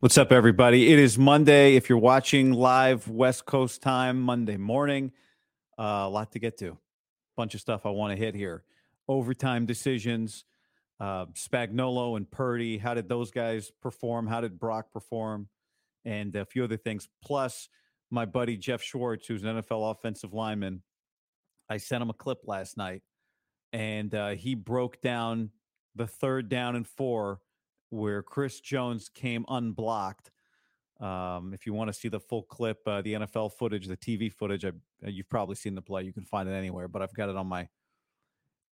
What's up, everybody? It is Monday. If you're watching live West Coast time, Monday morning, uh, a lot to get to. Bunch of stuff I want to hit here. Overtime decisions, uh, Spagnuolo and Purdy. How did those guys perform? How did Brock perform? And a few other things. Plus, my buddy Geoff Schwartz, who's an NFL offensive lineman. I sent him a clip last night, and uh, he broke down the third down and four where Chris Jones came unblocked. Um, if you want to see the full clip, uh, the NFL footage, the TV footage, I, uh, you've probably seen the play. You can find it anywhere, but I've got it on my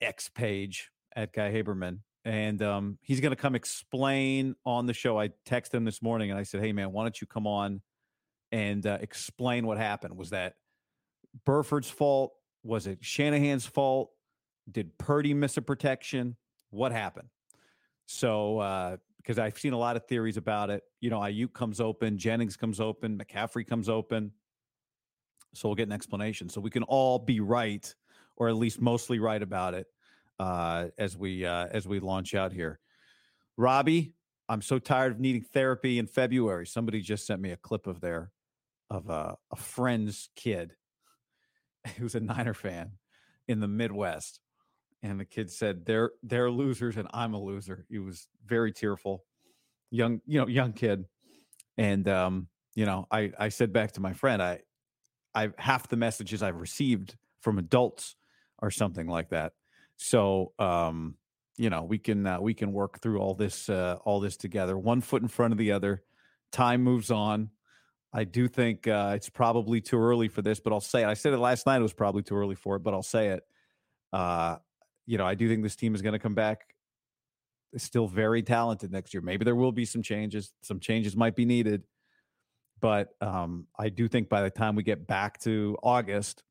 X page at Guy Haberman. And um, he's going to come explain on the show. I texted him this morning and I said, Hey, man, why don't you come on and uh, explain what happened? Was that Burford's fault? Was it Shanahan's fault? Did Purdy miss a protection? What happened? So, uh, because I've seen a lot of theories about it. You know, Aiyuk comes open, Jennings comes open, McCaffrey comes open. So we'll get an explanation. So we can all be right, or at least mostly right about it, uh, as we uh, as we launch out here. Robbie, I'm so tired of needing therapy in February. Somebody just sent me a clip of their of a, a friend's kid who's a Niner fan in the Midwest and the kid said they're they're losers and I'm a loser. He was very tearful, young you know young kid, and um, you know I I said back to my friend I I half the messages I've received from adults or something like that. So um, you know we can uh, we can work through all this uh, all this together, one foot in front of the other. Time moves on. I do think uh, it's probably too early for this, but I'll say it. I said it last night. It was probably too early for it, but I'll say it. Uh, you know, I do think this team is going to come back still very talented next year. Maybe there will be some changes. Some changes might be needed. But um, I do think by the time we get back to August,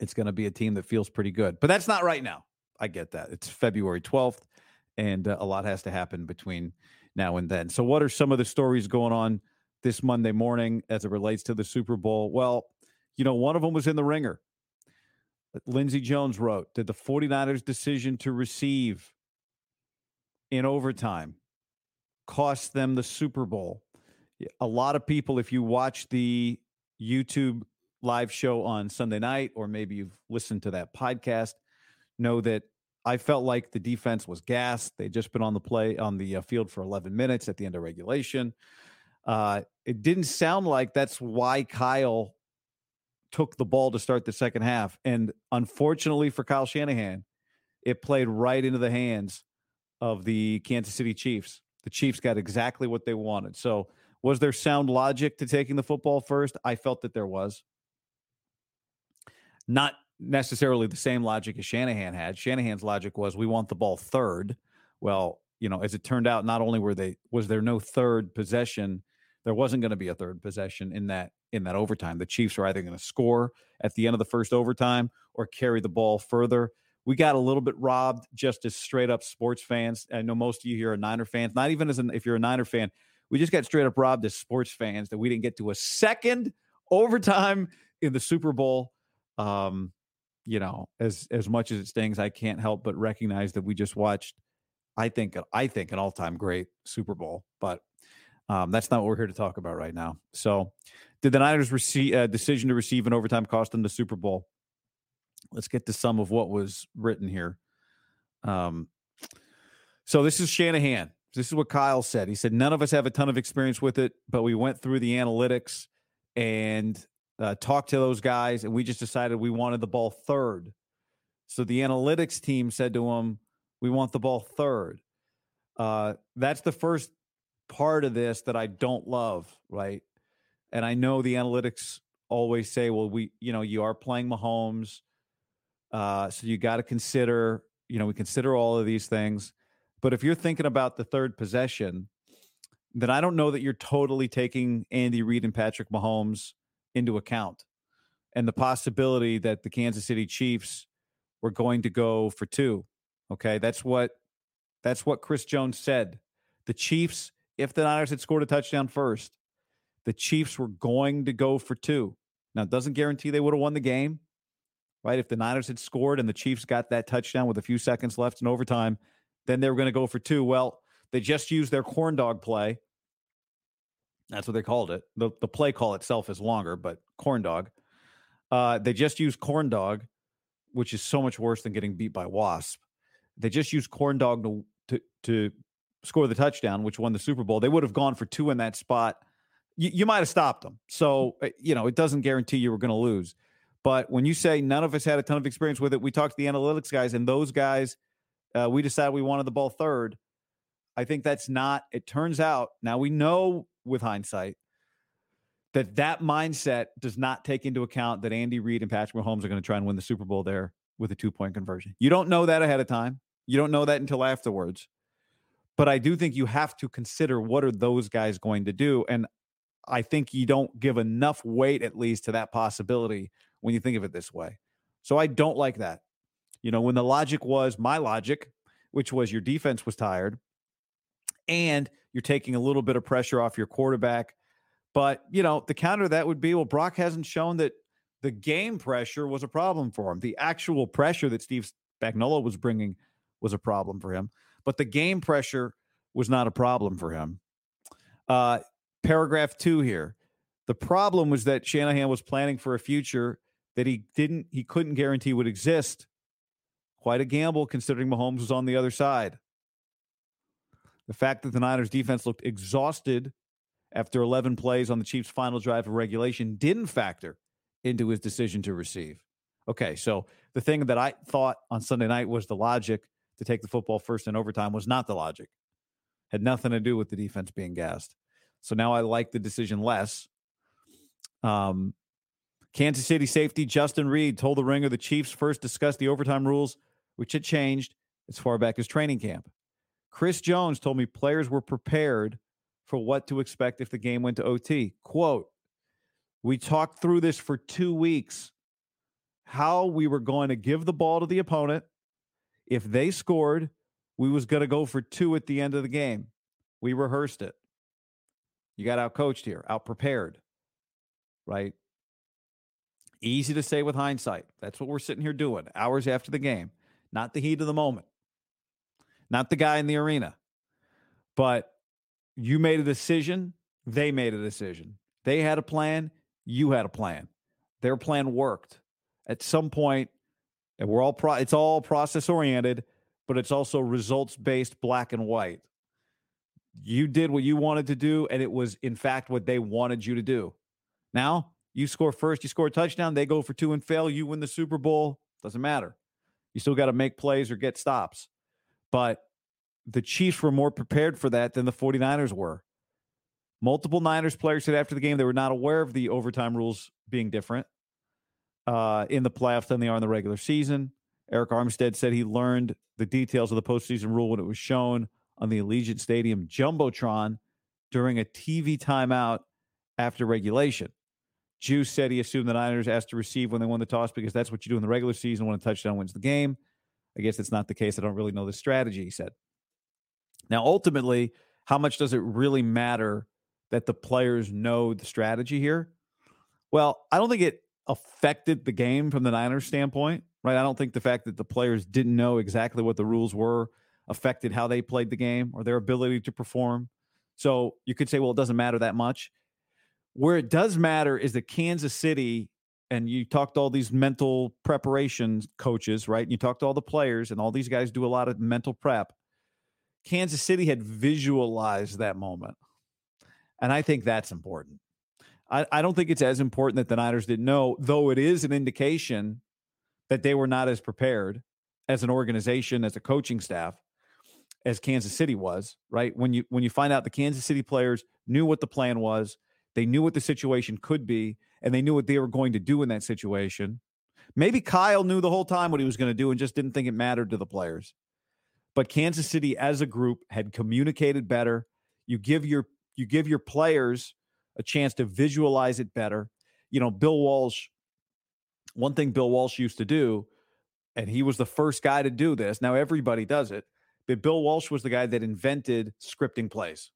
it's going to be a team that feels pretty good. But that's not right now. I get that. It's February 12th, and uh, a lot has to happen between now and then. So, what are some of the stories going on this Monday morning as it relates to the Super Bowl? Well, you know, one of them was in the ringer. Lindsay Jones wrote Did the 49ers' decision to receive in overtime cost them the Super Bowl? A lot of people, if you watch the YouTube live show on Sunday night, or maybe you've listened to that podcast, know that I felt like the defense was gassed. They'd just been on the play on the uh, field for 11 minutes at the end of regulation. Uh, it didn't sound like that's why Kyle took the ball to start the second half. And unfortunately for Kyle Shanahan, it played right into the hands of the Kansas City Chiefs. The Chiefs got exactly what they wanted. So, was there sound logic to taking the football first? I felt that there was. Not necessarily the same logic as Shanahan had. Shanahan's logic was we want the ball third. Well, you know, as it turned out, not only were they was there no third possession, there wasn't going to be a third possession in that in that overtime. The Chiefs are either going to score at the end of the first overtime or carry the ball further. We got a little bit robbed just as straight up sports fans. I know most of you here are Niner fans. Not even as an if you're a Niner fan, we just got straight up robbed as sports fans that we didn't get to a second overtime in the Super Bowl. Um, you know, as as much as it stings, I can't help but recognize that we just watched. I think I think an all time great Super Bowl, but um, that's not what we're here to talk about right now. So, did the Niners receive uh, decision to receive an overtime cost in the Super Bowl? Let's get to some of what was written here. Um, so this is Shanahan. This is what Kyle said. He said none of us have a ton of experience with it, but we went through the analytics and uh, talked to those guys, and we just decided we wanted the ball third. So the analytics team said to him, "We want the ball third. Uh, that's the first part of this that I don't love, right? And I know the analytics always say, "Well, we, you know, you are playing Mahomes, uh, so you got to consider, you know, we consider all of these things." But if you're thinking about the third possession, then I don't know that you're totally taking Andy Reid and Patrick Mahomes into account and the possibility that the Kansas City Chiefs were going to go for two. Okay, that's what that's what Chris Jones said. The Chiefs, if the Niners had scored a touchdown first, the Chiefs were going to go for two. Now, it doesn't guarantee they would have won the game, right? If the Niners had scored and the Chiefs got that touchdown with a few seconds left in overtime, then they were going to go for two. Well, they just used their corn dog play that's what they called it. The the play call itself is longer, but corn dog. Uh, they just used corn dog, which is so much worse than getting beat by wasp. They just used corn dog to to, to score the touchdown, which won the Super Bowl. They would have gone for two in that spot. You, you might have stopped them. So uh, you know it doesn't guarantee you were going to lose. But when you say none of us had a ton of experience with it, we talked to the analytics guys, and those guys, uh, we decided we wanted the ball third. I think that's not. It turns out now we know with hindsight that that mindset does not take into account that Andy Reid and Patrick Mahomes are going to try and win the Super Bowl there with a two point conversion. You don't know that ahead of time. You don't know that until afterwards. But I do think you have to consider what are those guys going to do. And I think you don't give enough weight, at least, to that possibility when you think of it this way. So I don't like that. You know, when the logic was my logic, which was your defense was tired and you're taking a little bit of pressure off your quarterback. But, you know, the counter that would be well, Brock hasn't shown that the game pressure was a problem for him. The actual pressure that Steve Spagnuolo was bringing was a problem for him, but the game pressure was not a problem for him. Uh, paragraph two here. The problem was that Shanahan was planning for a future that he didn't, he couldn't guarantee would exist. Quite a gamble considering Mahomes was on the other side. The fact that the Niners defense looked exhausted after 11 plays on the Chiefs' final drive of regulation didn't factor into his decision to receive. Okay, so the thing that I thought on Sunday night was the logic to take the football first in overtime was not the logic. Had nothing to do with the defense being gassed. So now I like the decision less. Um, Kansas City safety Justin Reid told the ringer the Chiefs first discussed the overtime rules, which had changed as far back as training camp. Chris Jones told me players were prepared for what to expect if the game went to OT. Quote, we talked through this for two weeks, how we were going to give the ball to the opponent. If they scored, we was going to go for two at the end of the game. We rehearsed it. You got out coached here, out prepared, right? Easy to say with hindsight. That's what we're sitting here doing hours after the game, not the heat of the moment not the guy in the arena. But you made a decision, they made a decision. They had a plan, you had a plan. Their plan worked. At some point, and we're all pro- it's all process oriented, but it's also results based black and white. You did what you wanted to do, and it was in fact what they wanted you to do. Now you score first, you score a touchdown, they go for two and fail, you win the Super Bowl. Doesn't matter. You still got to make plays or get stops. But the Chiefs were more prepared for that than the 49ers were. Multiple Niners players said after the game they were not aware of the overtime rules being different uh, in the playoffs than they are in the regular season. Arik Armstead said he learned the details of the postseason rule when it was shown on the Allegiant Stadium Jumbotron during a TV timeout after regulation. Juice said he assumed the Niners asked to receive when they won the toss because that's what you do in the regular season when a touchdown wins the game. I guess it's not the case. I don't really know the strategy, he said. Now, ultimately, how much does it really matter that the players know the strategy here? Well, I don't think it affected the game from the Niners standpoint, right? I don't think the fact that the players didn't know exactly what the rules were affected how they played the game or their ability to perform. So you could say, well, it doesn't matter that much. Where it does matter is that Kansas City, and you talked all these mental preparation coaches, right? And you talked to all the players, and all these guys do a lot of mental prep. Kansas City had visualized that moment. And I think that's important. I, I don't think it's as important that the Niners didn't know, though it is an indication that they were not as prepared as an organization, as a coaching staff, as Kansas City was, right? When you when you find out the Kansas City players knew what the plan was, they knew what the situation could be, and they knew what they were going to do in that situation. Maybe Kyle knew the whole time what he was going to do and just didn't think it mattered to the players. But Kansas City as a group had communicated better. You give your you give your players a chance to visualize it better. You know, Bill Walsh one thing Bill Walsh used to do and he was the first guy to do this. Now everybody does it, but Bill Walsh was the guy that invented scripting plays.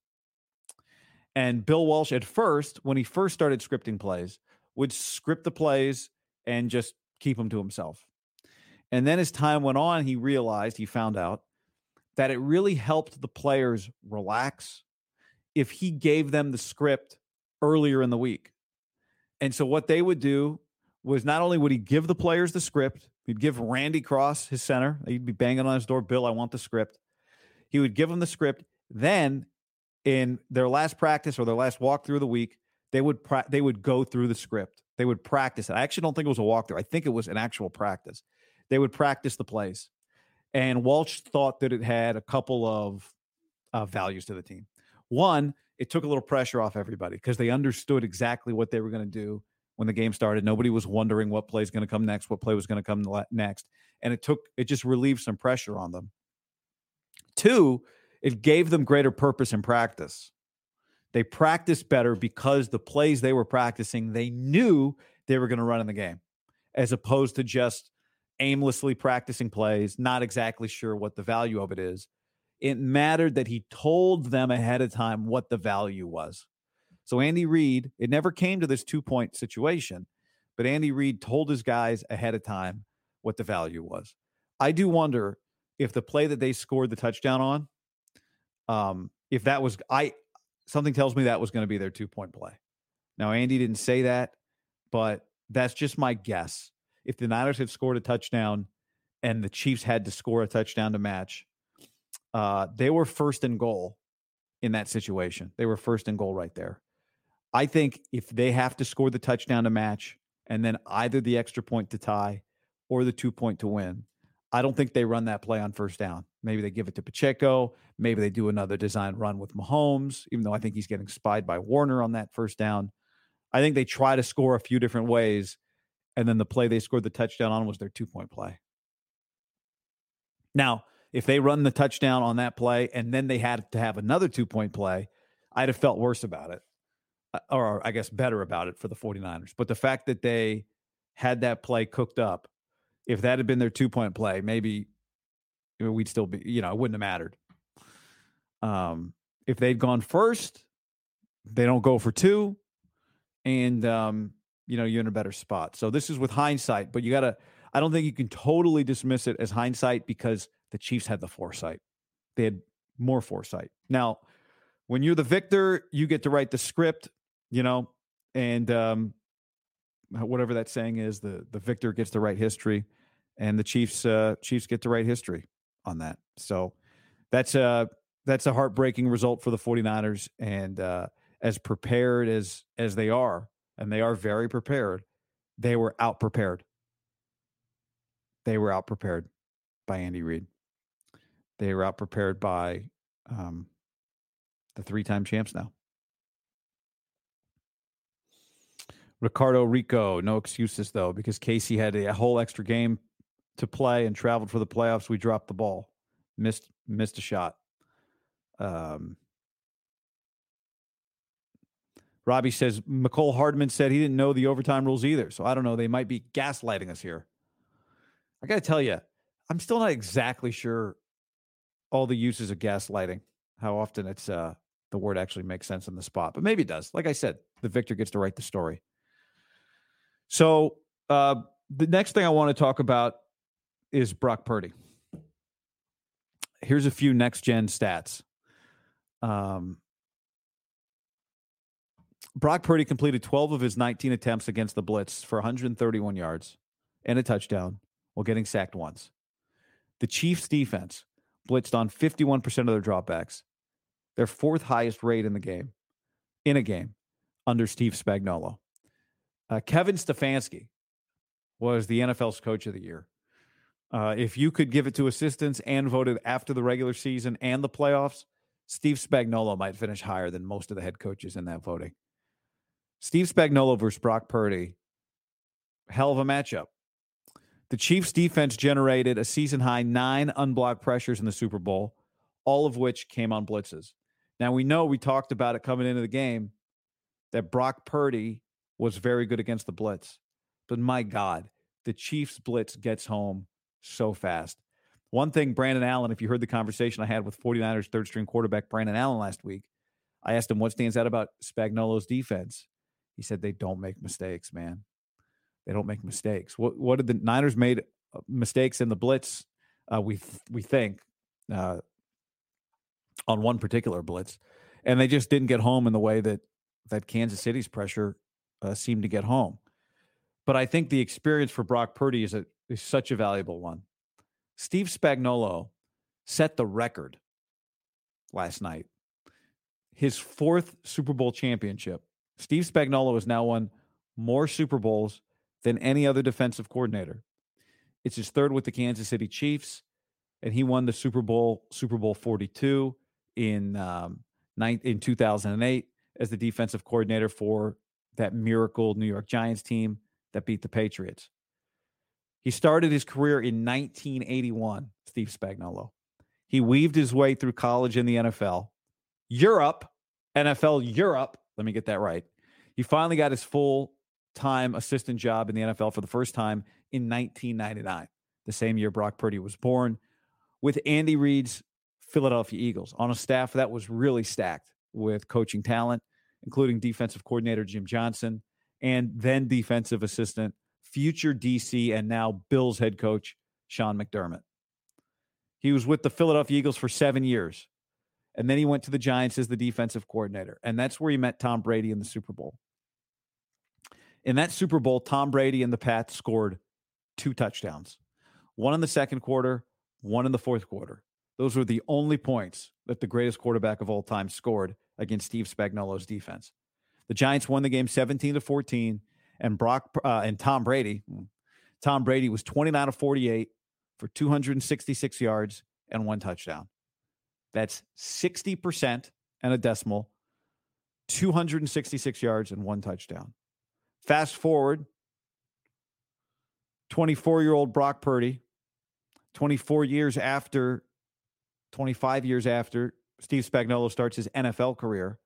And Bill Walsh, at first, when he first started scripting plays, would script the plays and just keep them to himself. And then as time went on, he realized, he found out that it really helped the players relax if he gave them the script earlier in the week. And so what they would do was not only would he give the players the script, he'd give Randy Cross his center, he'd be banging on his door, Bill, I want the script. He would give them the script. Then in their last practice or their last walk through the week, they would pra- they would go through the script. They would practice it. I actually don't think it was a walkthrough. I think it was an actual practice. They would practice the plays. And Walsh thought that it had a couple of uh, values to the team. One, it took a little pressure off everybody because they understood exactly what they were going to do when the game started. Nobody was wondering what play is going to come next, what play was going to come next, and it took it just relieved some pressure on them. Two, it gave them greater purpose in practice. They practiced better because the plays they were practicing, they knew they were going to run in the game, as opposed to just aimlessly practicing plays, not exactly sure what the value of it is. It mattered that he told them ahead of time what the value was. So Andy Reid, it never came to this two point situation, but Andy Reid told his guys ahead of time what the value was. I do wonder if the play that they scored the touchdown on, um, if that was I something tells me that was going to be their two point play. Now Andy didn't say that, but that's just my guess. If the Niners had scored a touchdown and the Chiefs had to score a touchdown to match, uh, they were first and goal in that situation. They were first and goal right there. I think if they have to score the touchdown to match and then either the extra point to tie or the two point to win, I don't think they run that play on first down. Maybe they give it to Pacheco. Maybe they do another design run with Mahomes, even though I think he's getting spied by Warner on that first down. I think they try to score a few different ways. And then the play they scored the touchdown on was their two point play. Now, if they run the touchdown on that play and then they had to have another two point play, I'd have felt worse about it, uh, or I guess better about it for the 49ers. But the fact that they had that play cooked up if that had been their two point play, maybe we'd still be, you know, it wouldn't have mattered. Um, if they'd gone first, they don't go for two, and um, you know, you're in a better spot. So this is with hindsight, but you gotta I don't think you can totally dismiss it as hindsight because the Chiefs had the foresight. They had more foresight. Now, when you're the victor, you get to write the script, you know, and um, whatever that saying is, the the victor gets to write history and the Chiefs uh, Chiefs get to write history on that. So that's a that's a heartbreaking result for the 49ers and uh, as prepared as as they are and they are very prepared, they were out prepared. They were out prepared by Andy Reid. They were out prepared by um, the three-time champs now. Ricardo Rico, no excuses though, because Casey had a, whole extra game to play and traveled for the playoffs. We dropped the ball, missed missed a shot. Um, Robbie says Mecole Hardman said he didn't know the overtime rules either. So I don't know. They might be gaslighting us here. I got to tell you, I'm still not exactly sure all the uses of gaslighting, how often it's uh, the word actually makes sense in the spot, but maybe it does. Like I said, the victor gets to write the story. So uh, the next thing I want to talk about is Brock Purdy. Here's a few next gen stats. Um, Brock Purdy completed 12 of his 19 attempts against the Blitz for 131 yards and a touchdown while getting sacked once. The Chiefs defense blitzed on 51% of their dropbacks, their fourth highest rate in the game, in a game under Steve Spagnuolo. Uh, Kevin Stefanski was the NFL's coach of the year. Uh, if you could give it to assistants and voted after the regular season and the playoffs, Steve Spagnuolo might finish higher than most of the head coaches in that voting. Steve Spagnuolo versus Brock Purdy, hell of a matchup. The Chiefs defense generated a season high nine unblocked pressures in the Super Bowl, all of which came on blitzes. Now we know we talked about it coming into the game that Brock Purdy was very good against the blitz. But my God, the Chiefs blitz gets home so fast. One thing, Brandon Allen, if you heard the conversation I had with 49ers third string quarterback Brandon Allen last week, I asked him what stands out about Spagnuolo's defense. He said they don't make mistakes, man. They don't make mistakes. What what did the Niners made uh, mistakes in the blitz? Uh, we we think uh, on one particular blitz, and they just didn't get home in the way that that Kansas City's pressure uh, seemed to get home. But I think the experience for Brock Purdy is a, is such a valuable one. Steve Spagnuolo set the record last night. His fourth Super Bowl championship. Steve Spagnuolo has now won more Super Bowls than any other defensive coordinator. It's his third with the Kansas City Chiefs, and he won the Super Bowl Super Bowl 42 in um, in 2008 as the defensive coordinator for that miracle New York Giants team that beat the Patriots. He started his career in 1981, Steve Spagnuolo. He weaved his way through college and the NFL, Europe, NFL Europe. Let me get that right. He finally got his full time assistant job in the NFL for the first time in 1999, the same year Brock Purdy was born, with Andy Reid's Philadelphia Eagles on a staff that was really stacked with coaching talent including defensive coordinator Jim Johnson and then defensive assistant, future DC, and now Bills head coach Sean McDermott. He was with the Philadelphia Eagles for seven years. And then he went to the Giants as the defensive coordinator. And that's where he met Tom Brady in the Super Bowl. In that Super Bowl, Tom Brady and the Pats scored two touchdowns one in the second quarter, one in the fourth quarter. Those were the only points that the greatest quarterback of all time scored against Steve Spagnuolo's defense. The Giants won the game 17 to 14, and Brock uh, and Tom Brady. Hmm, Tom Brady was 29 of 48 for 266 yards and one touchdown. That's 60% and a decimal, 266 yards and one touchdown. Fast forward, 24 year old Brock Purdy, 24 years after, 25 years after Steve Spagnuolo starts his NFL career,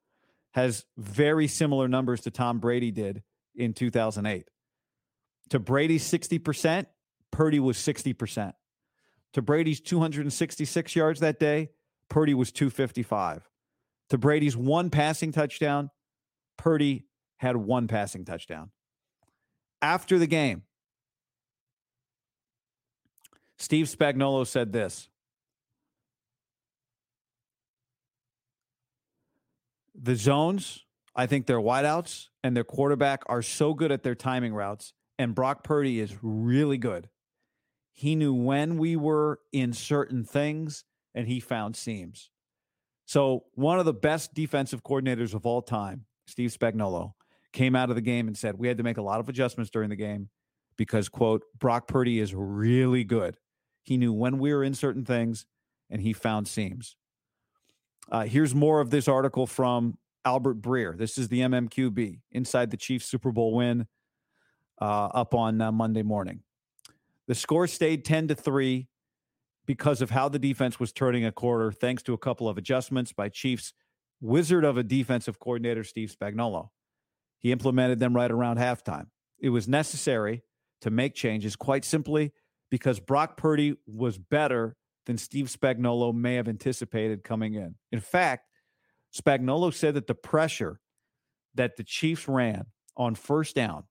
has very similar numbers to Tom Brady did in 2008. To Brady's 60%, Purdy was 60%. To Brady's 266 yards that day, Purdy was 255. To Brady's one passing touchdown, Purdy had one passing touchdown. After the game, Steve Spagnuolo said this the zones, I think their wideouts and their quarterback are so good at their timing routes, and Brock Purdy is really good. He knew when we were in certain things, and he found seams. So, one of the best defensive coordinators of all time, Steve Spagnuolo, came out of the game and said, We had to make a lot of adjustments during the game because, quote, Brock Purdy is really good. He knew when we were in certain things, and he found seams. Uh, here's more of this article from Albert Breer. This is the MMQB inside the Chiefs Super Bowl win uh, up on uh, Monday morning. The score stayed 10 to 3 because of how the defense was turning a quarter, thanks to a couple of adjustments by Chiefs wizard of a defensive coordinator, Steve Spagnuolo. He implemented them right around halftime. It was necessary to make changes quite simply because Brock Purdy was better than Steve Spagnuolo may have anticipated coming in. In fact, Spagnuolo said that the pressure that the Chiefs ran on first down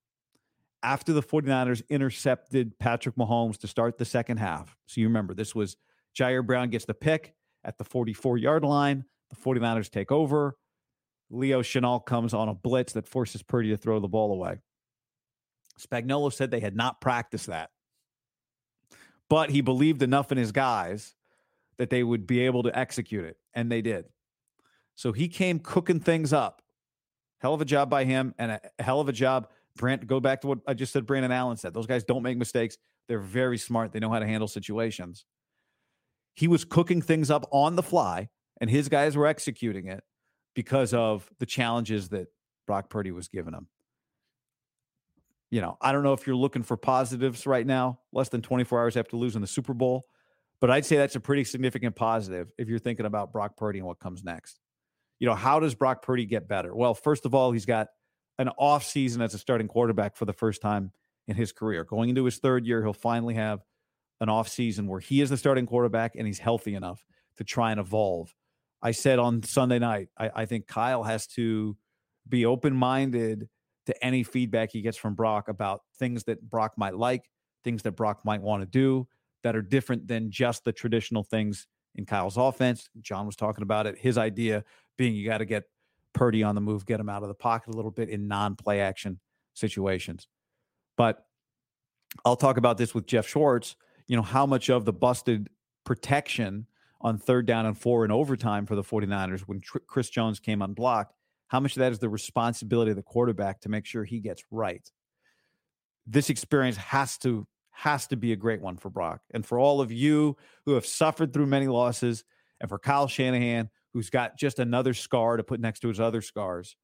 after the 49ers intercepted Patrick Mahomes to start the second half. So you remember this was Ji'Ayir Brown gets the pick at the 44 yard line. The 49ers take over. Leo Chenal comes on a blitz that forces Purdy to throw the ball away. Spagnuolo said they had not practiced that, but he believed enough in his guys that they would be able to execute it, and they did. So he came cooking things up. Hell of a job by him, and a hell of a job. Brent, go back to what I just said. Brandon Allen said those guys don't make mistakes. They're very smart. They know how to handle situations. He was cooking things up on the fly, and his guys were executing it because of the challenges that Brock Purdy was giving him. You know, I don't know if you're looking for positives right now, less than 24 hours after losing the Super Bowl, but I'd say that's a pretty significant positive if you're thinking about Brock Purdy and what comes next. You know, how does Brock Purdy get better? Well, first of all, he's got an off season as a starting quarterback for the first time in his career. Going into his third year, he'll finally have an off season where he is the starting quarterback and he's healthy enough to try and evolve. I said on Sunday night, I, I think Kyle has to be open minded to any feedback he gets from Brock about things that Brock might like, things that Brock might want to do that are different than just the traditional things in Kyle's offense. John was talking about it. His idea being you got to get Purdy on the move, get him out of the pocket a little bit in non play action situations. But I'll talk about this with Geoff Schwartz you know, how much of the busted protection on third down and four in overtime for the 49ers when Tr- Chris Jones came unblocked, how much of that is the responsibility of the quarterback to make sure he gets right? This experience has to has to be a great one for Brock. And for all of you who have suffered through many losses, and for Kyle Shanahan, who's got just another scar to put next to his other scars,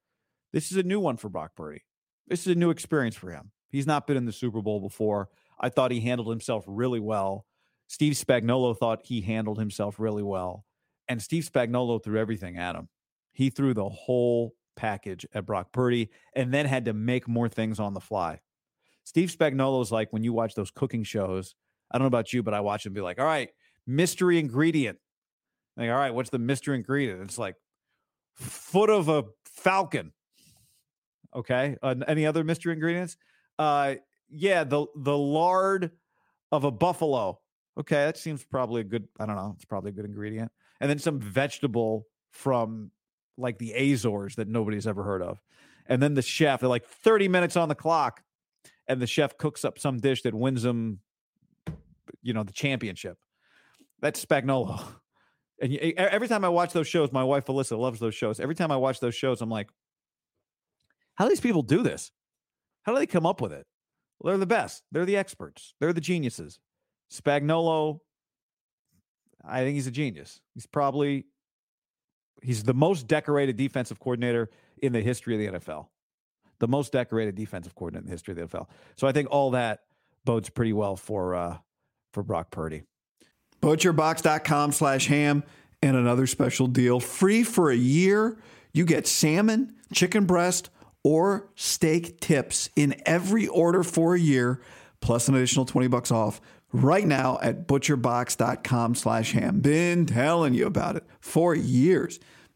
this is a new one for Brock Purdy. This is a new experience for him. He's not been in the Super Bowl before. I thought he handled himself really well. Steve Spagnuolo thought he handled himself really well. And Steve Spagnuolo threw everything at him. He threw the whole package at Brock Purdy and then had to make more things on the fly. Steve Spagnuolo's like when you watch those cooking shows. I don't know about you, but I watch him be like, all right, mystery ingredient. Like, all right, what's the mystery ingredient? It's like foot of a falcon. Okay. Uh, any other mystery ingredients? Uh, yeah, the the lard of a buffalo. Okay, that seems probably a good. I don't know. It's probably a good ingredient. And then some vegetable from like the Azores that nobody's ever heard of. And then the chef, they're like 30 minutes on the clock, and the chef cooks up some dish that wins them, you know, the championship. That's Spagnuolo. And every time I watch those shows, my wife Alyssa loves those shows. Every time I watch those shows, I'm like, how do these people do this? How do they come up with it? Well, they're the best. They're the experts. They're the geniuses. Spagnuolo, I think he's a genius. He's probably he's the most decorated defensive coordinator in the history of the NFL. The most decorated defensive coordinator in the history of the NFL. So I think all that bodes pretty well for uh for Brock Purdy. Butcherbox.com slash ham and another special deal. Free for a year. You get salmon, chicken breast, or steak tips in every order for a year, plus an additional 20 bucks off right now at butcherbox.com slash ham. Been telling you about it for years.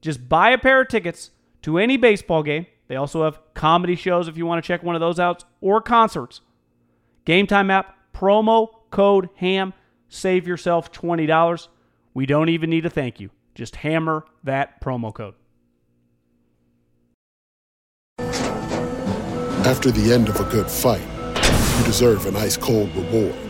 Just buy a pair of tickets to any baseball game. They also have comedy shows if you want to check one of those out, or concerts. Gametime app, promo code HAM, save yourself $20. We don't even need a thank you. Just hammer that promo code. After the end of a good fight, you deserve an ice cold reward.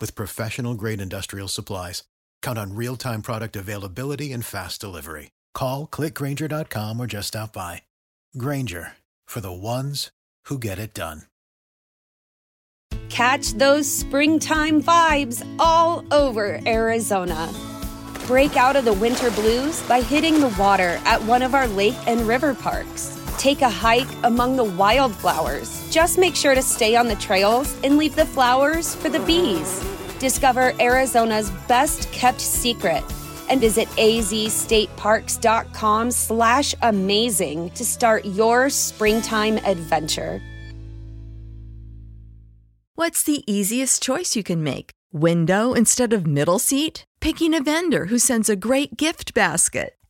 with professional grade industrial supplies. Count on real time product availability and fast delivery. Call clickgranger.com or just stop by. Grainger for the ones who get it done. Catch those springtime vibes all over Arizona. Break out of the winter blues by hitting the water at one of our lake and river parks. Take a hike among the wildflowers. Just make sure to stay on the trails and leave the flowers for the bees. Discover Arizona's best kept secret and visit azstateparks.com slash amazing to start your springtime adventure. What's the easiest choice you can make? Window instead of middle seat? Picking a vendor who sends a great gift basket?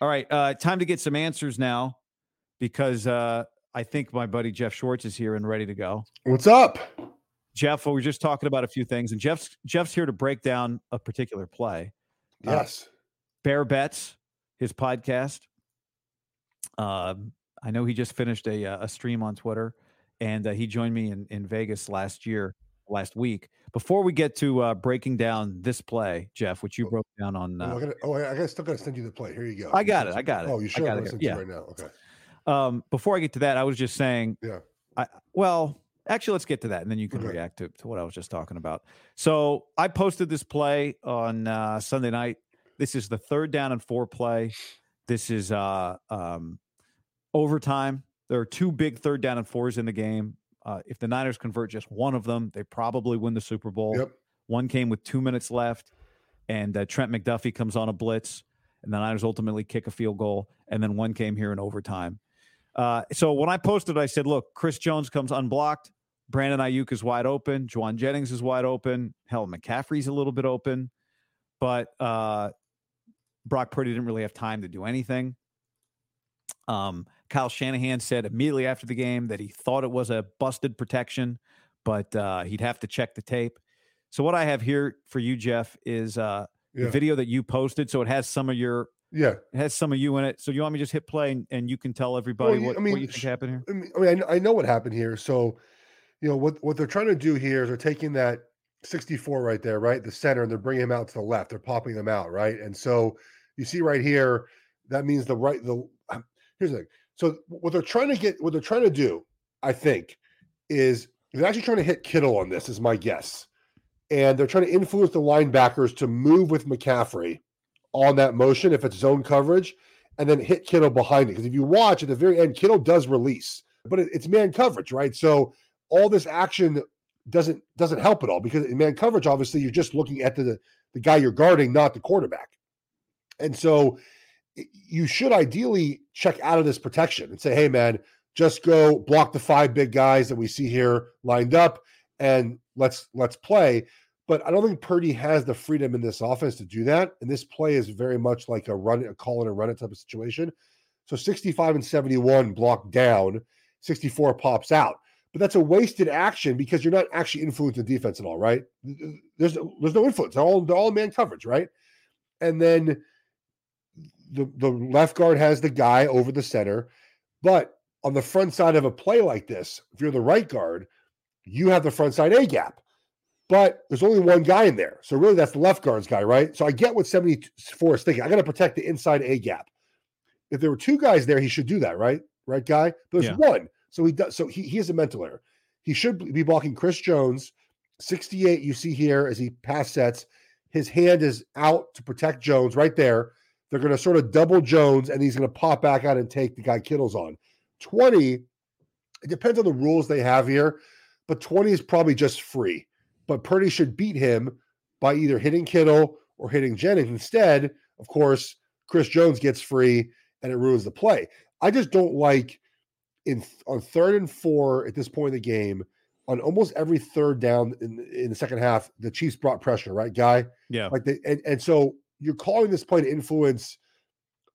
All right, uh, time to get some answers now because uh, I think my buddy Geoff Schwartz is here and ready to go. What's up? Geoff, we were just talking about a few things, and Geoff's Geoff's here to break down a particular play. Yes. Uh, Bear Bets, his podcast. Um, I know he just finished a, uh, a stream on Twitter, and uh, he joined me in, in Vegas last year, last week. Before we get to uh, breaking down this play, Geoff, which you broke down on, oh, I uh, gotta, oh, I I still gotta send you the play. Here you go. I got it, I got it, Oh, you I sure? got I'm it Yeah. right now. Okay. um, before I get to that, I was just saying, Yeah. I, well, actually, let's get to that, and then you can Okay. react to, to what I was just talking about. So I posted this play on uh, Sunday night. This is the third down and four play. This is uh, um, overtime. There are two big third down and fours in the game. Uh, if the Niners convert just one of them, they probably win the Super Bowl. Yep. One came with two minutes left, and uh, Trent McDuffie comes on a blitz, and the Niners ultimately kick a field goal. And then one came here in overtime. Uh, so when I posted, I said, "Look, Chris Jones comes unblocked. Brandon Aiyuk is wide open. Jauan Jennings is wide open. Hell, McCaffrey's a little bit open, but uh, Brock Purdy didn't really have time to do anything." Um, Kyle Shanahan said immediately after the game that he thought it was a busted protection, but uh, he'd have to check the tape. So what I have here for you, Geoff, is uh, Yeah. the video that you posted. So it has some of your Yeah. it has some of you in it. So you want me to just hit play and, and you can tell everybody Well, you- what, I mean, what you think happened here? I mean, I, mean, I know what happened here. So, you know, what, what they're trying to do here is they're taking that 64 right there, right? The center, and they're bringing him out to the left. They're popping them out, right? And so you see right here, that means the right, the, here's the thing. So what they're trying to get, what they're trying to do, I think, is they're actually trying to hit Kittle on this, is my guess. And they're trying to influence the linebackers to move with McCaffrey on that motion if it's zone coverage and then hit Kittle behind it. Because if you watch at the very end, Kittle does release, but it- it's man coverage, right? So all this action doesn't doesn't help at all because in man coverage, obviously, you're just looking at the the guy you're guarding, not the quarterback. And so you should ideally check out of this protection and say, hey man, just go block the five big guys that we see here lined up and let's let's play. But I don't think Purdy has the freedom in this offense to do that. And this play is very much like a run, a call and a run it type of situation. So 65 and 71 block down, 64 pops out. But that's a wasted action because you're not actually influencing defense at all, right? There's there's no influence. They're all they're all man coverage, right? And then the the left guard has the guy over the center, but on the front side of a play like this, if you're the right guard, you have the front side A gap but there's only one guy in there. So really that's the left guard's guy, right? So I get what 74 is thinking. I got to protect the inside A gap. If there were two guys there, he should do that, right? Right, guy? But there's Yeah. one. So he does so he, he has a mental error. He should be blocking Chris Jones. 68, you see here as he pass sets. His hand is out to protect Jones right there. They're going to sort of double Jones, and he's going to pop back out and take the guy Kittle's on. 20, it depends on the rules they have here, but 20 is probably just free but Purdy should beat him by either hitting Kittle or hitting Jennings. Instead, of course, Chris Jones gets free and it ruins the play. I just don't like in on third and four at this point in the game, on almost every third down in, in the second half, the Chiefs brought pressure, right, guy? Yeah. Like they and, and so you're calling this play to influence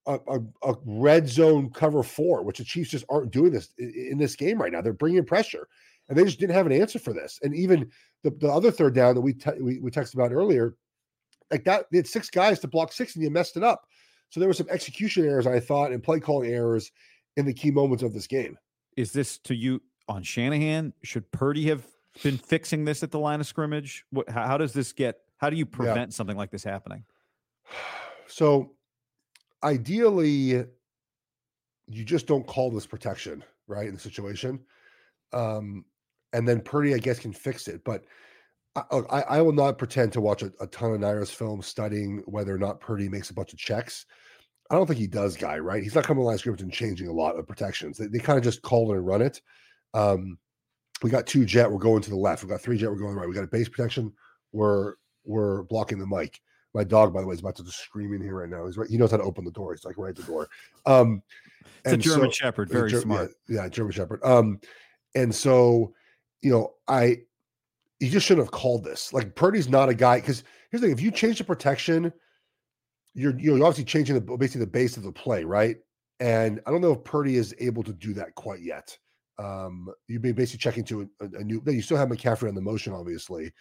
a, a, a red zone cover four, which the Chiefs just aren't doing this in, in this game right now. They're bringing pressure, and they just didn't have an answer for this. And even the, the other third down that we, te- we we texted about earlier, like that, they had six guys to block six, and you messed it up. So there were some execution errors, I thought, and play calling errors in the key moments of this game. Is this to you on Shanahan? Should Purdy have been fixing this at the line of scrimmage? What, how, how does this get? How do you prevent something like this happening? So ideally, you just don't call this protection, right? In the situation. Um, and then Purdy, I guess, can fix it. But I, I, I will not pretend to watch a, a ton of Niners film studying whether or not Purdy makes a bunch of checks. I don't think he does, guy. Right? He's not coming to line scrimmage and changing a lot of protections. They, they kind of just call it and run it. Um, we got two jet. We're going to the left. We got three jet. We're going right. We got a base protection. We're we're blocking the mic. My dog, by the way, is about to just scream in here right now. He's right. He knows how to open the door. He's like right at the door. Um, It's a German so- Shepherd, very Ger- smart. Yeah, yeah, German Shepherd. Um, and so, you know, I you just shouldn't have called this. Like Purdy's not a guy because here's the thing: if you change the protection, you're you're obviously changing the basically the base of the play, right? And I don't know if Purdy is able to do that quite yet. Um, you'd be basically checking to a, a new. You still have McCaffrey on the motion, obviously,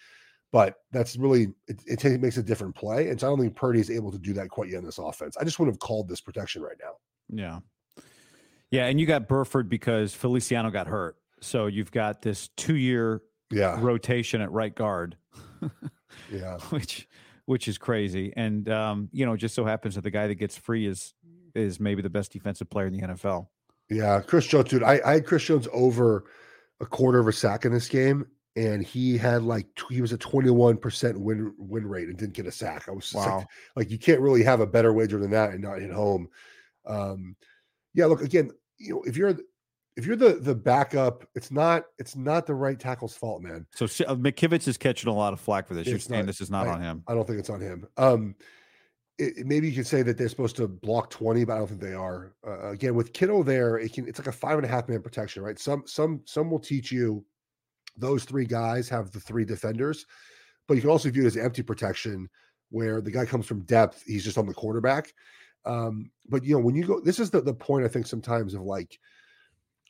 but that's really it, it, makes a different play. And so I don't think Purdy is able to do that quite yet in this offense. I just wouldn't have called this protection right now. Yeah. Yeah. And you got Burford because Feliciano got hurt. So you've got this two year Yeah, rotation at right guard, yeah. which which is crazy. And um, you know, it just so happens that the guy that gets free is is maybe the best defensive player in the NFL. Yeah, Chris Jones, dude. I, I had Chris Jones over a quarter of a sack in this game, and he had like he was a twenty one percent win win rate and didn't get a sack. I was just like, Wow. like, you can't really have a better wager than that and not hit home. Um, yeah, look again. You know, if you're if you're the the backup, it's not it's not the right tackle's fault, man. So uh, McKivitz is catching a lot of flack for this. You're It's saying not- this is not I- on him. I don't think it's on him. Um, it, it- maybe you can say that they're supposed to block 20, but I don't think they are. Uh, again, with Kittle there, it can it's like a five and a half man protection, right? Some some some will teach you those three guys have the three defenders, but you can also view it as empty protection where the guy comes from depth, he's just on the quarterback. Um, but you know, when you go, this is the, the point I think sometimes of like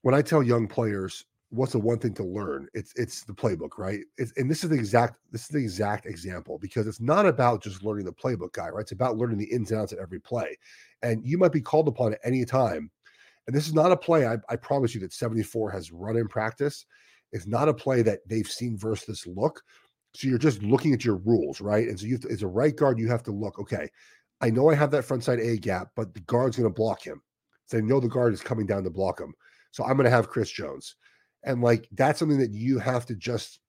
when I tell young players what's the one thing to learn, it's it's the playbook, right? It's, and this is the exact this is the exact example because it's not about just learning the playbook guy, right? It's about learning the ins and outs of every play. And you might be called upon at any time. And this is not a play I, I promise you that 74 has run in practice. It's not a play that they've seen versus this look. So you're just looking at your rules, right? And so you as a right guard, you have to look, okay, I know I have that front side A gap, but the guard's going to block him. So I know the guard is coming down to block him. So I'm going to have Chris Jones. And like that's something that you have to just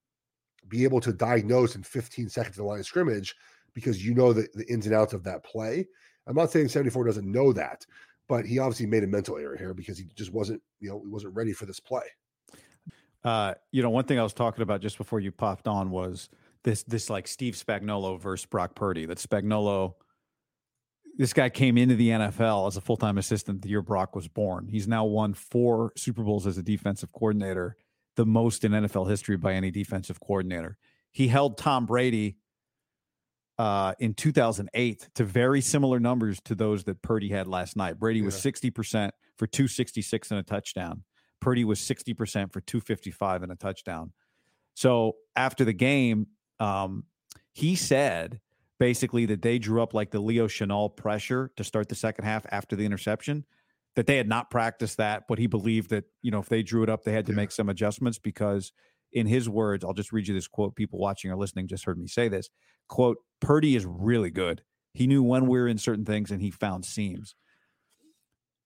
be able to diagnose in 15 seconds of the line of scrimmage because you know the, the ins and outs of that play. I'm not saying 74 doesn't know that, but he obviously made a mental error here because he just wasn't, you know, he wasn't ready for this play. Uh, you know, one thing I was talking about just before you popped on was this this like Steve Spagnuolo versus Brock Purdy. That Spagnuolo, this guy came into the NFL as a full time assistant the year Brock was born. He's now won four Super Bowls as a defensive coordinator, the most in NFL history by any defensive coordinator. He held Tom Brady uh, in 2008 to very similar numbers to those that Purdy had last night. Brady was Yeah. 60% for 266 and a touchdown. Purdy was 60% for 255 and a touchdown. So after the game, um, he said basically that they drew up like the Leo Chanel pressure to start the second half after the interception, that they had not practiced that, but he believed that, you know, if they drew it up, they had to Yeah. make some adjustments because in his words, I'll just read you this quote. People watching or listening just heard me say this quote, Purdy is really good. He knew when we were in certain things and he found seams.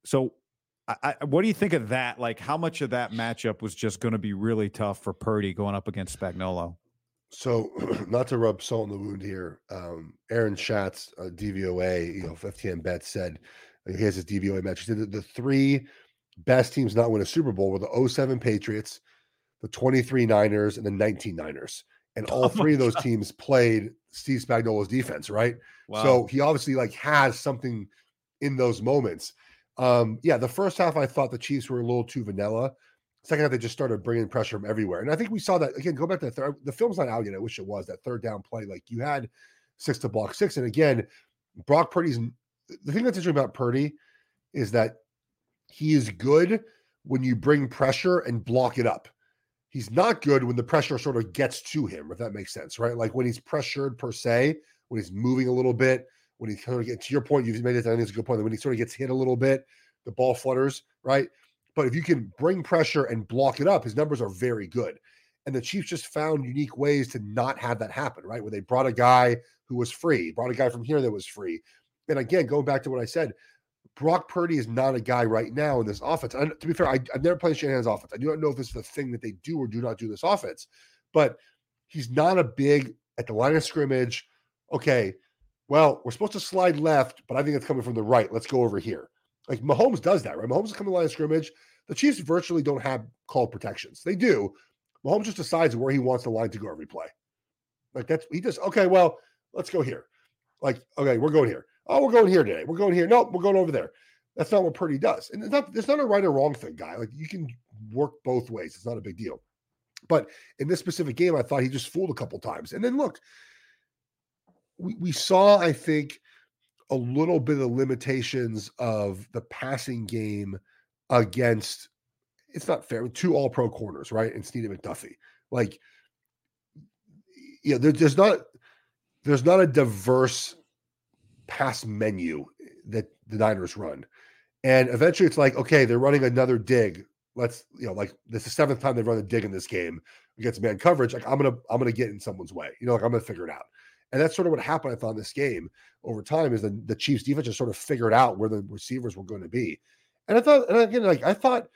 So I, I, what do you think of that? Like, how much of that matchup was just going to be really tough for Purdy going up against Spagnuolo? So, not to rub salt in the wound here, um, Aaron Schatz, uh, DVOA, you know, FTN Bet said uh, he has his DVOA match. He said that the three best teams not win a Super Bowl were the 07 Patriots, the 23 Niners, and the 19 Niners. And all Oh three of those teams played Steve Spagnuolo's defense, right? So he obviously like has something in those moments. Um, yeah, the first half I thought the Chiefs were a little too vanilla. Second half they just started bringing pressure from everywhere, and I think we saw that again. Go back to the third. The film's not out yet. I wish it was that third down play. Like you had six to block six, and again, Brock Purdy's the thing that's interesting about Purdy is that he is good when you bring pressure and block it up. He's not good when the pressure sort of gets to him, if that makes sense, right? Like when he's pressured per se, when he's moving a little bit, when he kind of gets to your point, you've made it. I think it's a good point. When he sort of gets hit a little bit, the ball flutters, right? But if you can bring pressure and block it up, his numbers are very good. And the Chiefs just found unique ways to not have that happen, right? Where they brought a guy who was free, brought a guy from here that was free. And again, going back to what I said, Brock Purdy is not a guy right now in this offense. And to be fair, I, I've never played Shanahan's offense. I do not know if this is the thing that they do or do not do this offense, but he's not a big at the line of scrimmage. Okay, well, we're supposed to slide left, but I think it's coming from the right. Let's go over here. Like Mahomes does that, right? Mahomes is coming to the line of scrimmage. The Chiefs virtually don't have call protections. They do. Mahomes just decides where he wants the line to go every play. Like that's he just okay. Well, let's go here. Like okay, we're going here. Oh, we're going here today. We're going here. No, we're going over there. That's not what Purdy does. And it's not. There's not a right or wrong thing, guy. Like you can work both ways. It's not a big deal. But in this specific game, I thought he just fooled a couple times. And then look, we, we saw, I think, a little bit of limitations of the passing game against it's not fair two all pro corners, right? And and McDuffie. Like, you know, there, there's not there's not a diverse pass menu that the Niners run. And eventually it's like, okay, they're running another dig. Let's, you know, like this is the seventh time they've run a dig in this game against man coverage. Like, I'm gonna, I'm gonna get in someone's way. You know, like I'm gonna figure it out. And that's sort of what happened, I thought, in this game over time is the, the Chiefs defense just sort of figured out where the receivers were going to be. And I thought, and again, like I thought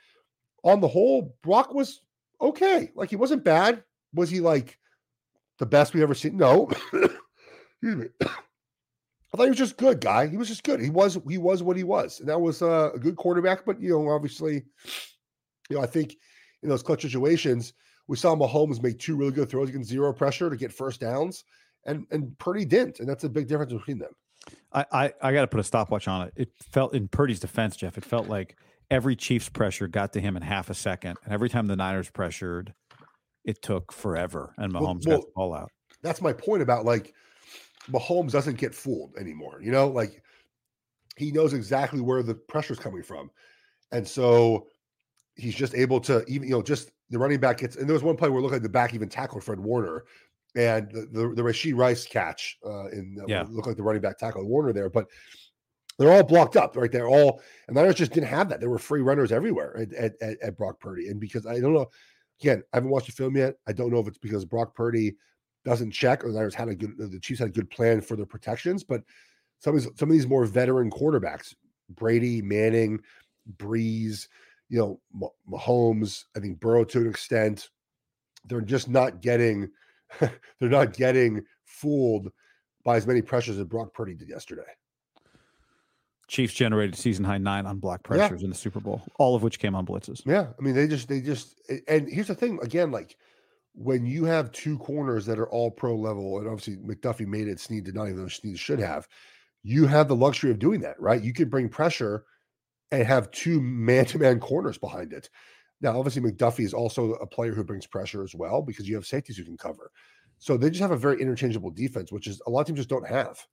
on the whole, Brock was okay. Like he wasn't bad. Was he like the best we've ever seen? No. Excuse me. I thought he was just good, guy. He was just good. He was he was what he was, and that was uh, a good quarterback. But you know, obviously, you know, I think in those clutch situations, we saw Mahomes make two really good throws against zero pressure to get first downs and and Purdy didn't, and that's a big difference between them. I I, I got to put a stopwatch on it. It felt in Purdy's defense, Geoff. It felt like every Chiefs pressure got to him in half a second, and every time the Niners pressured, it took forever, and Mahomes well, well, got the ball out. That's my point about like Mahomes doesn't get fooled anymore. You know, like he knows exactly where the pressure's coming from, and so he's just able to even you know just the running back gets. And there was one play where it looked like the back even tackled Fred Warner, and the the, the Rashee Rice catch uh, in uh, yeah. looked like the running back tackle Warner there, but they're all blocked up, right? They're all and Niners just didn't have that. There were free runners everywhere at, at, at Brock Purdy, and because I don't know, again, I haven't watched the film yet. I don't know if it's because Brock Purdy doesn't check or the Niners had a good the Chiefs had a good plan for their protections, but some of these, some of these more veteran quarterbacks, Brady, Manning, Brees, you know, Mahomes, I think Burrow to an extent, they're just not getting they're not getting fooled by as many pressures as Brock Purdy did yesterday. Chiefs generated season high nine on block pressures yeah. in the Super Bowl, all of which came on blitzes. Yeah, I mean they just they just and here's the thing again, like when you have two corners that are all pro level, and obviously McDuffie made it, Sneed did not, even though Sneed should have. You have the luxury of doing that, right? You can bring pressure and have two man to man corners behind it. Now, obviously, McDuffie is also a player who brings pressure as well because you have safeties who can cover. So they just have a very interchangeable defense, which is a lot of teams just don't have.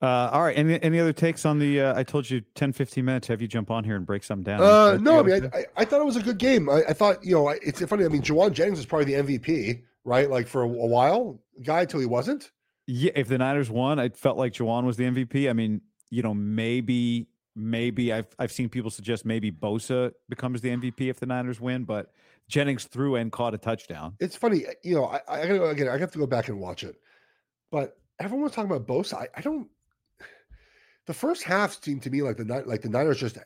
Uh, all right. Any any other takes on the? Uh, I told you 10, 15 minutes. Have you jump on here and break something down? Uh, no, I mean, I, I, I, thought it was a good game. I, I thought, you know, it's funny. I mean, Jauan Jennings is probably the MVP, right? Like for a, a while, guy till he wasn't. Yeah. If the Niners won, I felt like Jauan was the MVP. I mean, you know, maybe maybe I've I've seen people suggest maybe Bosa becomes the MVP if the Niners win, but Jennings threw and caught a touchdown. It's funny, uh, you know. I, I gotta again. I have to go back and watch it, but everyone's talking about Bosa. I, I don't. The first half seemed to me like the like the Niners just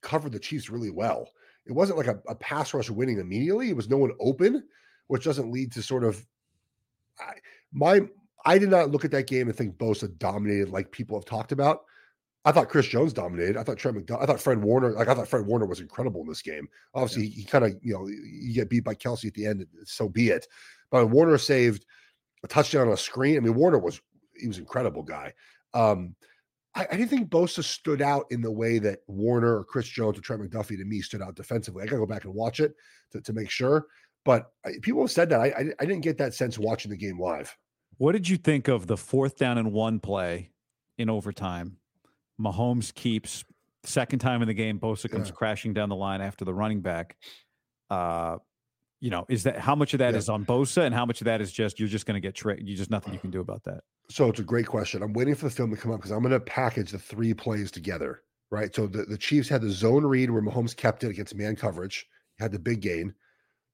covered the Chiefs really well. It wasn't like a, a pass rush winning immediately. It was no one open, which doesn't lead to sort of I, my. I did not look at that game and think Bosa dominated like people have talked about. I thought Chris Jones dominated. I thought Trent McDuffie, I thought Fred Warner, like I thought Fred Warner was incredible in this game. Obviously, yeah. he, he kind of, you know, you get beat by Kelce at the end, so be it. But Warner saved a touchdown on a screen. I mean, Warner was he was incredible guy. Um, I, I, didn't think Bosa stood out in the way that Warner or Chris Jones or Trent McDuffie to me stood out defensively. I gotta go back and watch it to, to make sure. But I, people have said that. I, I I didn't get that sense watching the game live. What did you think of the fourth down and one play in overtime Mahomes keeps second time in the game. Bosa comes yeah. crashing down the line after the running back. Uh, you know, is that how much of that yeah. is on Bosa and how much of that is just you're just going to get tricked? You just nothing you can do about that. So it's a great question. I'm waiting for the film to come up because I'm going to package the three plays together. Right. So the, the Chiefs had the zone read where Mahomes kept it against man coverage, had the big gain.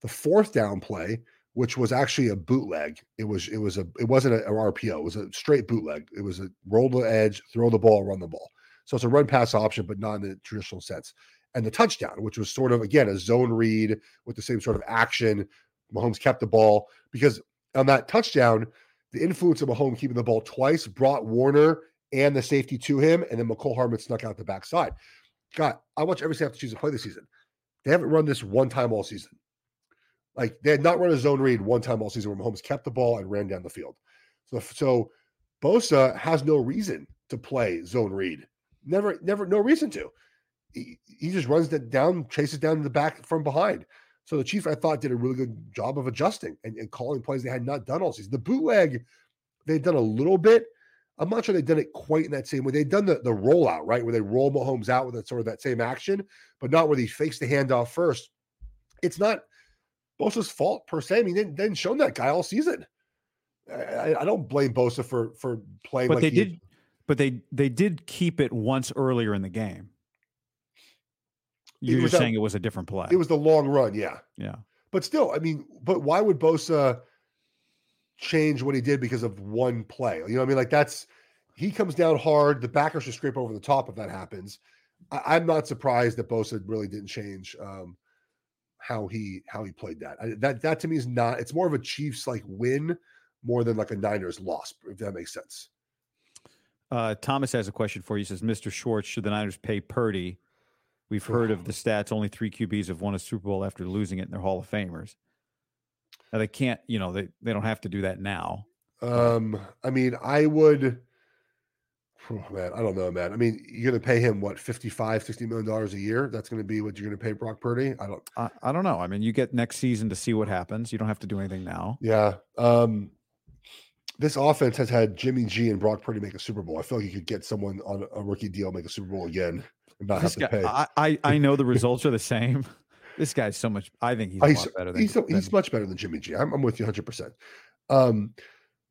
The fourth down play, which was actually a bootleg. It was it was a it wasn't a, a RPO. It was a straight bootleg. It was a roll the edge, throw the ball, run the ball. So it's a run pass option, but not in the traditional sense. And the touchdown, which was sort of again a zone read with the same sort of action. Mahomes kept the ball because on that touchdown, the influence of Mahomes keeping the ball twice brought Warner and the safety to him, and then Mecole Hardman snuck out the backside. God, I watch every snap to choose to play this season. They haven't run this one time all season. Like they had not run a zone read one time all season where Mahomes kept the ball and ran down the field. So, so Bosa has no reason to play zone read. Never, never, no reason to. He, he just runs that down, chases down the back from behind. So the Chiefs, I thought, did a really good job of adjusting and, and calling plays they had not done all season. The bootleg, they'd done a little bit. I'm not sure they've done it quite in that same way. They've done the, the rollout, right? Where they roll Mahomes out with that sort of that same action, but not where he fakes the handoff first. It's not Bosa's fault per se. I mean, they didn't show that guy all season. I, I, don't blame Bosa for for playing. But like they he, did. But they they did keep it once earlier in the game. You're just saying it was a different play. It was the long run, yeah. yeah. But still, I mean, but why would Bosa change what he did because of one play? You know what I mean? Like that's he comes down hard. The backers should scrape over the top if that happens. I, I'm not surprised that Bosa really didn't change um, how he how he played that. I, that that to me is not. It's more of a Chiefs like win more than like a Niners loss. If that makes sense. Uh, Thomas has a question for you. He says, Mr. Schwartz, should the Niners pay Purdy? We've heard of the stats. Only three QBs have won a Super Bowl after losing it, in they're Hall of Famers. Now they can't, you know, they, they don't have to do that now. Um, I mean, I would. Oh, man, I don't know, man. I mean, you're going to pay him what 55, 60 million dollars a year. That's going to be what you're going to pay Brock Purdy. I don't. I, I don't know. I mean, you get next season to see what happens. You don't have to do anything now. Yeah. Um, this offense has had Jimmy G and Brock Purdy make a Super Bowl. I feel like you could get someone on a rookie deal, make a Super Bowl again, and not This have to pay. I, I, I know the results are the same. This guy's so much. I think he's a Oh, he's, lot better than he's, than- he's much better than Jimmy G. I'm, I'm with you 100%. Um,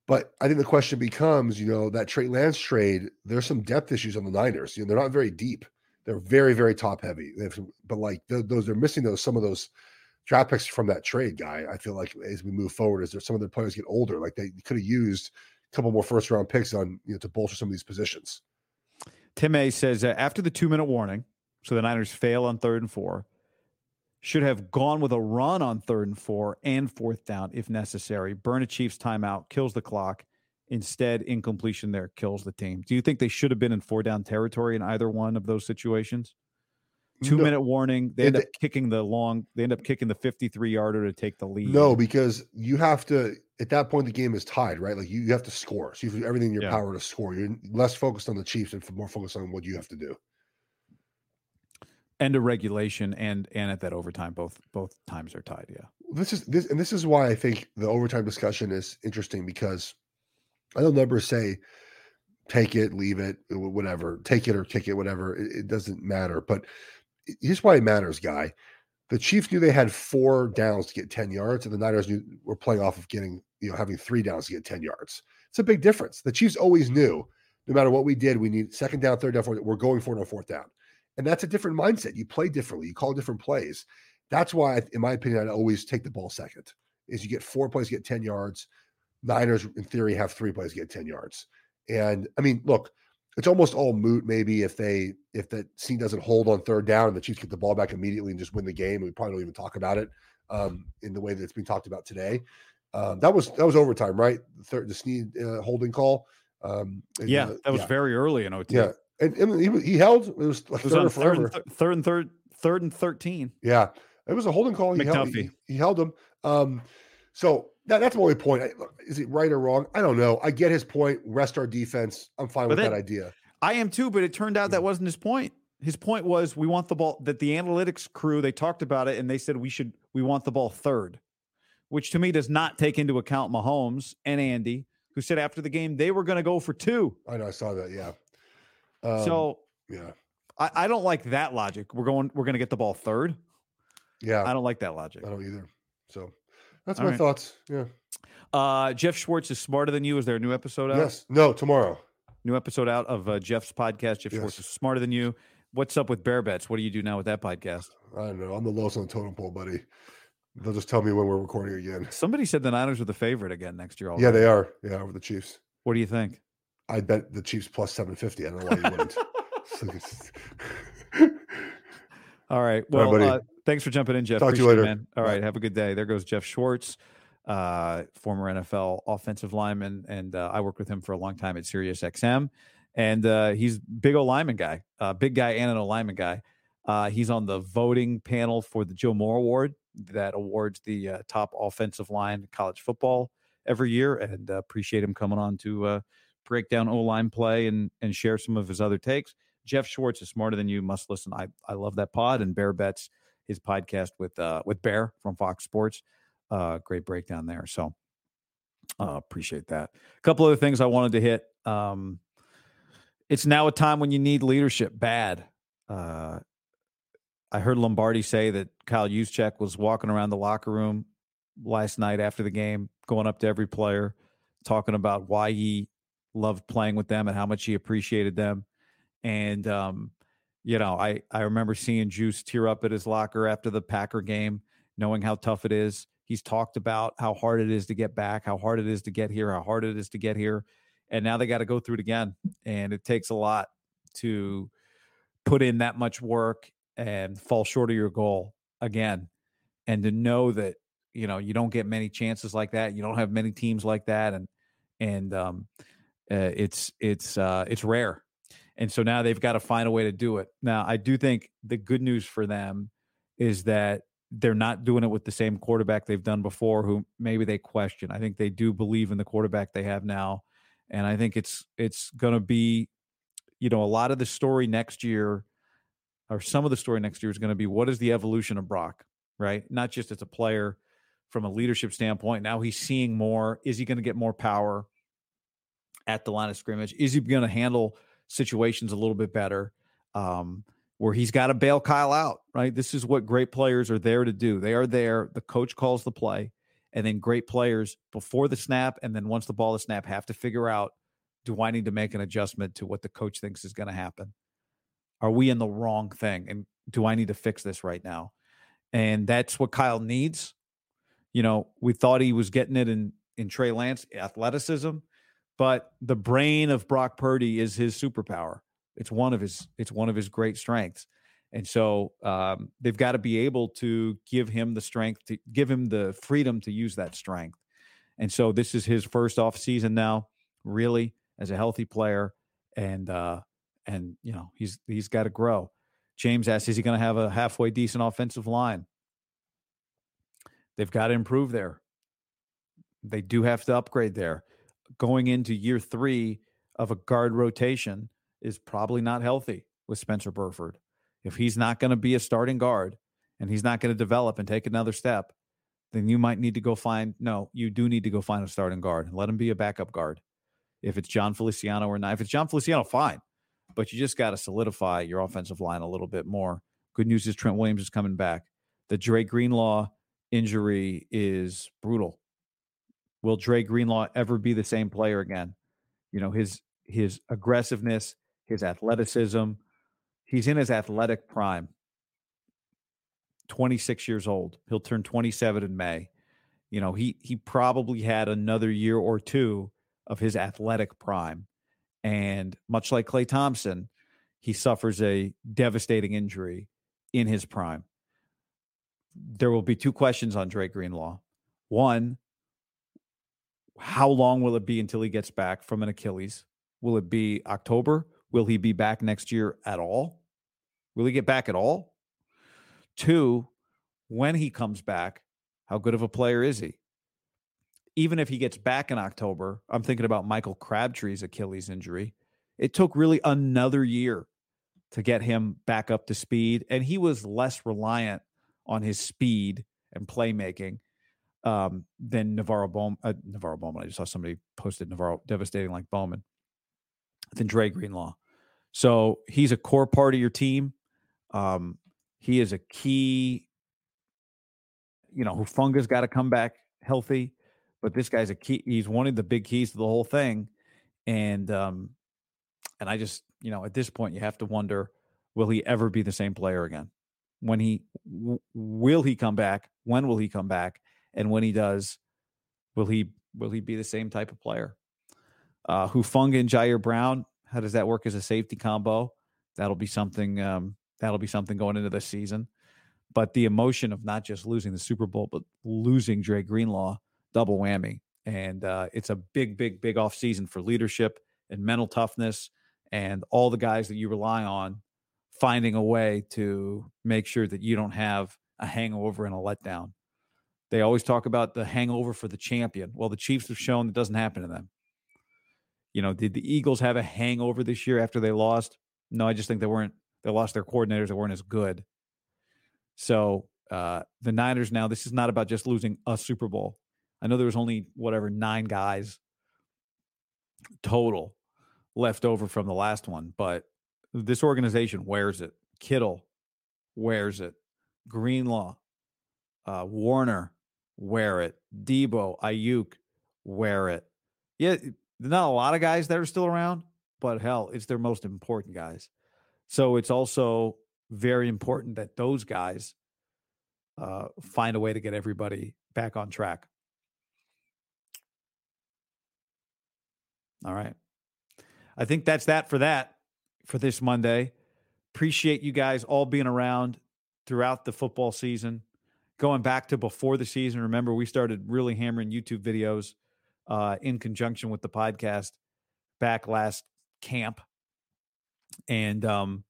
but I think the question becomes, you know, that Trey Lance trade, there's some depth issues on the Niners. You know, they're not very deep. They're very, very top heavy. They have some, but like th- those, they're missing those some of those draft picks from that trade guy. I feel like as we move forward, as some of the players get older, like they could have used a couple more first round picks on you know to bolster some of these positions. Tim A says uh, after the two minute warning, so the Niners fail on third and four, should have gone with a run on third and four and fourth down if necessary. Burn a Chiefs timeout, kills the clock. Instead, incompletion there kills the team. Do you think they should have been in four down territory in either one of those situations? Two No. minute warning. They end up kicking the long. They end up kicking the fifty three yarder to take the lead. No, because you have to at that point the game is tied, right? Like you, you have to score. So you have do everything in your Yeah. power to score. You're less focused on the Chiefs and more focused on what you have to do. end of regulation and and at that overtime. Both both times are tied. Yeah. This is this and this is why I think the overtime discussion is interesting because I don't never say take it, leave it, whatever, take it or kick it, whatever. It, it doesn't matter. But here's why it matters, guy. The Chiefs knew they had four downs to get 10 yards, and the Niners knew were playing off of getting, you know, having three downs to get 10 yards. It's a big difference. The Chiefs always knew no matter what we did, we need second down, third down, fourth, we're going for it on fourth down. And that's a different mindset. You play differently, you call different plays. That's why, in my opinion, I'd always take the ball second. Is you get four plays, get 10 yards. Niners, in theory, have three plays, get 10 yards. And I mean, look, it's almost all moot maybe if they if that scene doesn't hold on third down and the Chiefs get the ball back immediately and just win the game. We probably don't even talk about it um, in the way that it's being talked about today. Um, that was that was overtime, right? The third the Sneed uh, holding call. Um, and, Yeah, that was yeah, very early in OT. yeah. And, and he, he held. It was like It was third third and, th- third and third, third and thirteen. Yeah, it was a holding call. He held, he, he held him. Um, so that, that's my only point. I, look, is it right or wrong? I don't know. I get his point. Rest our defense. I'm fine But with then- that idea. I am too, but it turned out that wasn't his point. His point was we want the ball that the analytics crew they talked about it and they said we should we want the ball third, which to me does not take into account Mahomes and Andy, who said after the game they were going to go for two. I know. I saw that. Yeah. Um, so yeah, I, I don't like that logic. We're going we're going to get the ball third. yeah. I don't like that logic. I don't either. So that's All my right. thoughts. Yeah. Uh, Geoff Schwartz is smarter than you. Is there a new episode out? Yes. No. Tomorrow. New episode out of uh, Geoff's podcast. Geoff Schwartz is smarter than you. What's up with Bear Bets? What do you do now with that podcast? I don't know. I'm the lowest on the totem pole, buddy. They'll just tell me when we're recording again. Somebody said the Niners are the favorite again next year. Yeah, they are. Yeah, over the Chiefs. What do you think? I bet the Chiefs plus 750. I don't know why you wouldn't. All right. All right, Well, buddy. uh, thanks for jumping in, Geoff. Talk to you Appreciate it, later. man. All right. Have a good day. There goes Geoff Schwartz. uh, former NFL offensive lineman, and uh, I worked with him for a long time at Sirius XM. And uh, he's big O lineman guy, uh, big guy and an O lineman guy. Uh, he's on the voting panel for the Joe Moore Award that awards the uh, top offensive line in college football every year, and appreciate him coming on to break down O line play and and share some of his other takes. Geoff Schwartz is smarter than you. Must listen. I I love that pod and Bear Bets, his podcast with uh with Bear from Fox Sports. Uh, great breakdown there. So uh, appreciate that. A couple other things I wanted to hit. Um, it's now a time when you need leadership bad. Uh, I heard Lombardi say that Kyle Juszczyk was walking around the locker room last night after the game, going up to every player, talking about why he loved playing with them and how much he appreciated them. And um, you know, I I remember seeing Juice tear up at his locker after the Packer game, knowing how tough it is. He's talked about how hard it is to get back, how hard it is to get here, how hard it is to get here. And now they got to go through it again. And it takes a lot to put in that much work and fall short of your goal again. And to know that, you know, you don't get many chances like that. You don't have many teams like that. And, and, um, uh, it's it's uh, it's rare, and so now they've got to find a way to do it. Now, I do think the good news for them is that they're not doing it with the same quarterback they've done before, who maybe they question. I think they do believe in the quarterback they have now, and I think it's it's going to be, you know, a lot of the story next year, or some of the story next year is going to be what is the evolution of Brock, right? Not just as a player, from a leadership standpoint. Now he's seeing more. Is he going to get more power? at the line of scrimmage? Is he going to handle situations a little bit better? Um, where he's got to bail Kyle out, right? This is what great players are there to do. They are there. The coach calls the play, and then great players before the snap and then once the ball is snapped have to figure out do I need to make an adjustment to what the coach thinks is going to happen? Are we in the wrong thing? And do I need to fix this right now? And that's what Kyle needs. You know, we thought he was getting it in in Trey Lance athleticism but the brain of Brock Purdy is his superpower. It's one of his it's one of his great strengths. And so um, they've got to be able to give him the strength to give him the freedom to use that strength. And so this is his first off season now, really as a healthy player, and uh, and you know he's he's got to grow. James asks, is he going to have a halfway decent offensive line? They've got to improve there. They do have to upgrade there going into year three of a guard rotation is probably not healthy with Spencer Burford. If he's not going to be a starting guard and he's not going to develop and take another step, then you might need to go find no, you do need to go find a starting guard and let him be a backup guard. If it's Jon Feliciano or not, if it's Jon Feliciano, fine. But you just got to solidify your offensive line a little bit more. Good news is Trent Williams is coming back. The Dre Greenlaw injury is brutal will Dre Greenlaw ever be the same player again? You know, his his aggressiveness, his athleticism, he's in his athletic prime. 26 years old. He'll turn 27 in May. You know, he he probably had another year or two of his athletic prime. And much like Klay Thompson, he suffers a devastating injury in his prime. There will be two questions on Dre Greenlaw. One, how long will it be until he gets back from an Achilles? Will it be October? Will he be back next year at all? Will he get back at all? Two, when he comes back, how good of a player is he? Even if he gets back in October, I'm thinking about Michael Crabtree's Achilles injury. It took really another year to get him back up to speed, and he was less reliant on his speed and playmaking um, than NaVorro Bowman. Uh, NaVorro Bowman. I just saw somebody posted NaVorro devastating like Bowman. Than Dre Greenlaw. So he's a core part of your team. Um, he is a key. You know, Hufanga's got to come back healthy, but this guy's a key. He's one of the big keys to the whole thing, and um, and I just you know at this point you have to wonder will he ever be the same player again? When he w- will he come back? When will he come back? And when he does, will he will he be the same type of player? Uh, Hufanga and Ji'Ayir Brown, how does that work as a safety combo? That'll be something. Um, that'll be something going into this season. But the emotion of not just losing the Super Bowl, but losing Dre Greenlaw double whammy. And uh, it's a big, big, big off season for leadership and mental toughness and all the guys that you rely on finding a way to make sure that you don't have a hangover and a letdown. They always talk about the hangover for the champion. Well, the Chiefs have shown it doesn't happen to them. You know, did the Eagles have a hangover this year after they lost? No, I just think they weren't. They lost their coordinators They weren't as good. So uh, the Niners now, this is not about just losing a Super Bowl. I know there was only whatever nine guys total left over from the last one, but this organization wears it. Kittle wears it. Greenlaw, uh, Warner wear it. Deebo, Aiyuk, wear it. Yeah, not a lot of guys that are still around, but hell, it's their most important guys. So it's also very important that those guys uh, find a way to get everybody back on track. All right. I think that's that for that for this Monday. Appreciate you guys all being around throughout the football season. Going back to before the season, remember we started really hammering YouTube videos uh, in conjunction with the podcast back last camp, and um,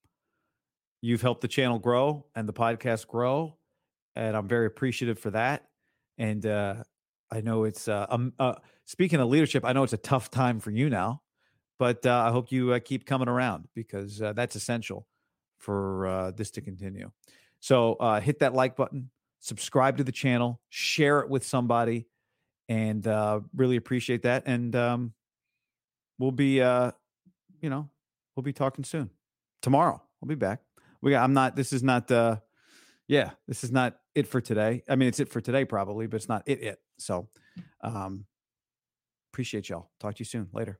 you've helped the channel grow and the podcast grow, and I'm very appreciative for that. And uh, I know it's uh, um, uh, speaking of leadership, I know it's a tough time for you now, but uh, I hope you uh, keep coming around because uh, that's essential for uh, this to continue. So hit that like button, subscribe to the channel, share it with somebody, and uh, really appreciate that. And um, we'll be, uh, you know, we'll be talking soon. Tomorrow, we'll be back. We got. I'm not. This is not. Uh, yeah, this is not it for today. I mean, it's it for today probably, but it's not it. It. So, um, appreciate y'all. Talk to you soon. Later.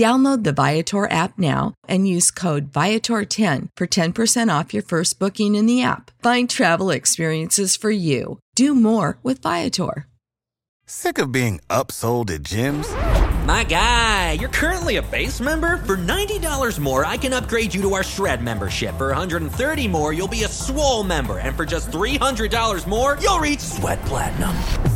Download the Viator app now and use code Viator10 for 10% off your first booking in the app. Find travel experiences for you. Do more with Viator. Sick of being upsold at gyms? My guy, you're currently a base member. For $90 more, I can upgrade you to our Shred membership. For $130 more, you'll be a Swole member. And for just $300 more, you'll reach Sweat Platinum.